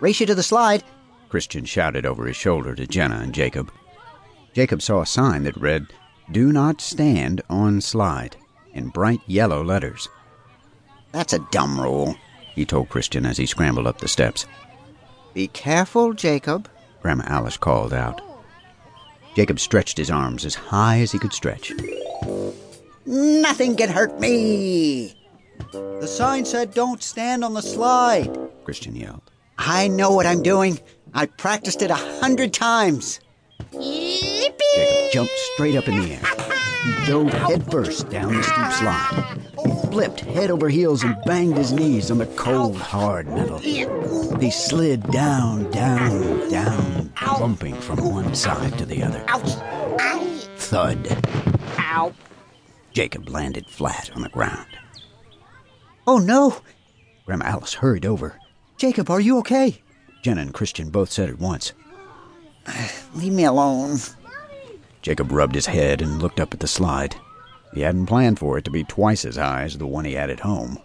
Race you to the slide. Cristian shouted over his shoulder to Jenna and Jacob. Jacob saw a sign that read, Do not stand on slide, in bright yellow letters. That's a dumb rule, he told Cristian as he scrambled up the steps. Be careful, Jacob, Grandma Alice called out. Jacob stretched his arms as high as he could stretch. Nothing can hurt me. The sign said don't stand on the slide, Cristian yelled. I know what I'm doing. I practiced it a hundred times. Jacob jumped straight up in the air. He dove headfirst down the steep slide. He flipped head over heels and banged his knees on the cold, hard metal. He slid down, down, down, bumping from one side to the other. Thud. Ow. Jacob landed flat on the ground. Oh no! Grandma Alice hurried over. Jacob, are you okay? Jenna and Cristian both said at once. Leave me alone. Jacob rubbed his head and looked up at the slide. He hadn't planned for it to be twice as high as the one he had at home.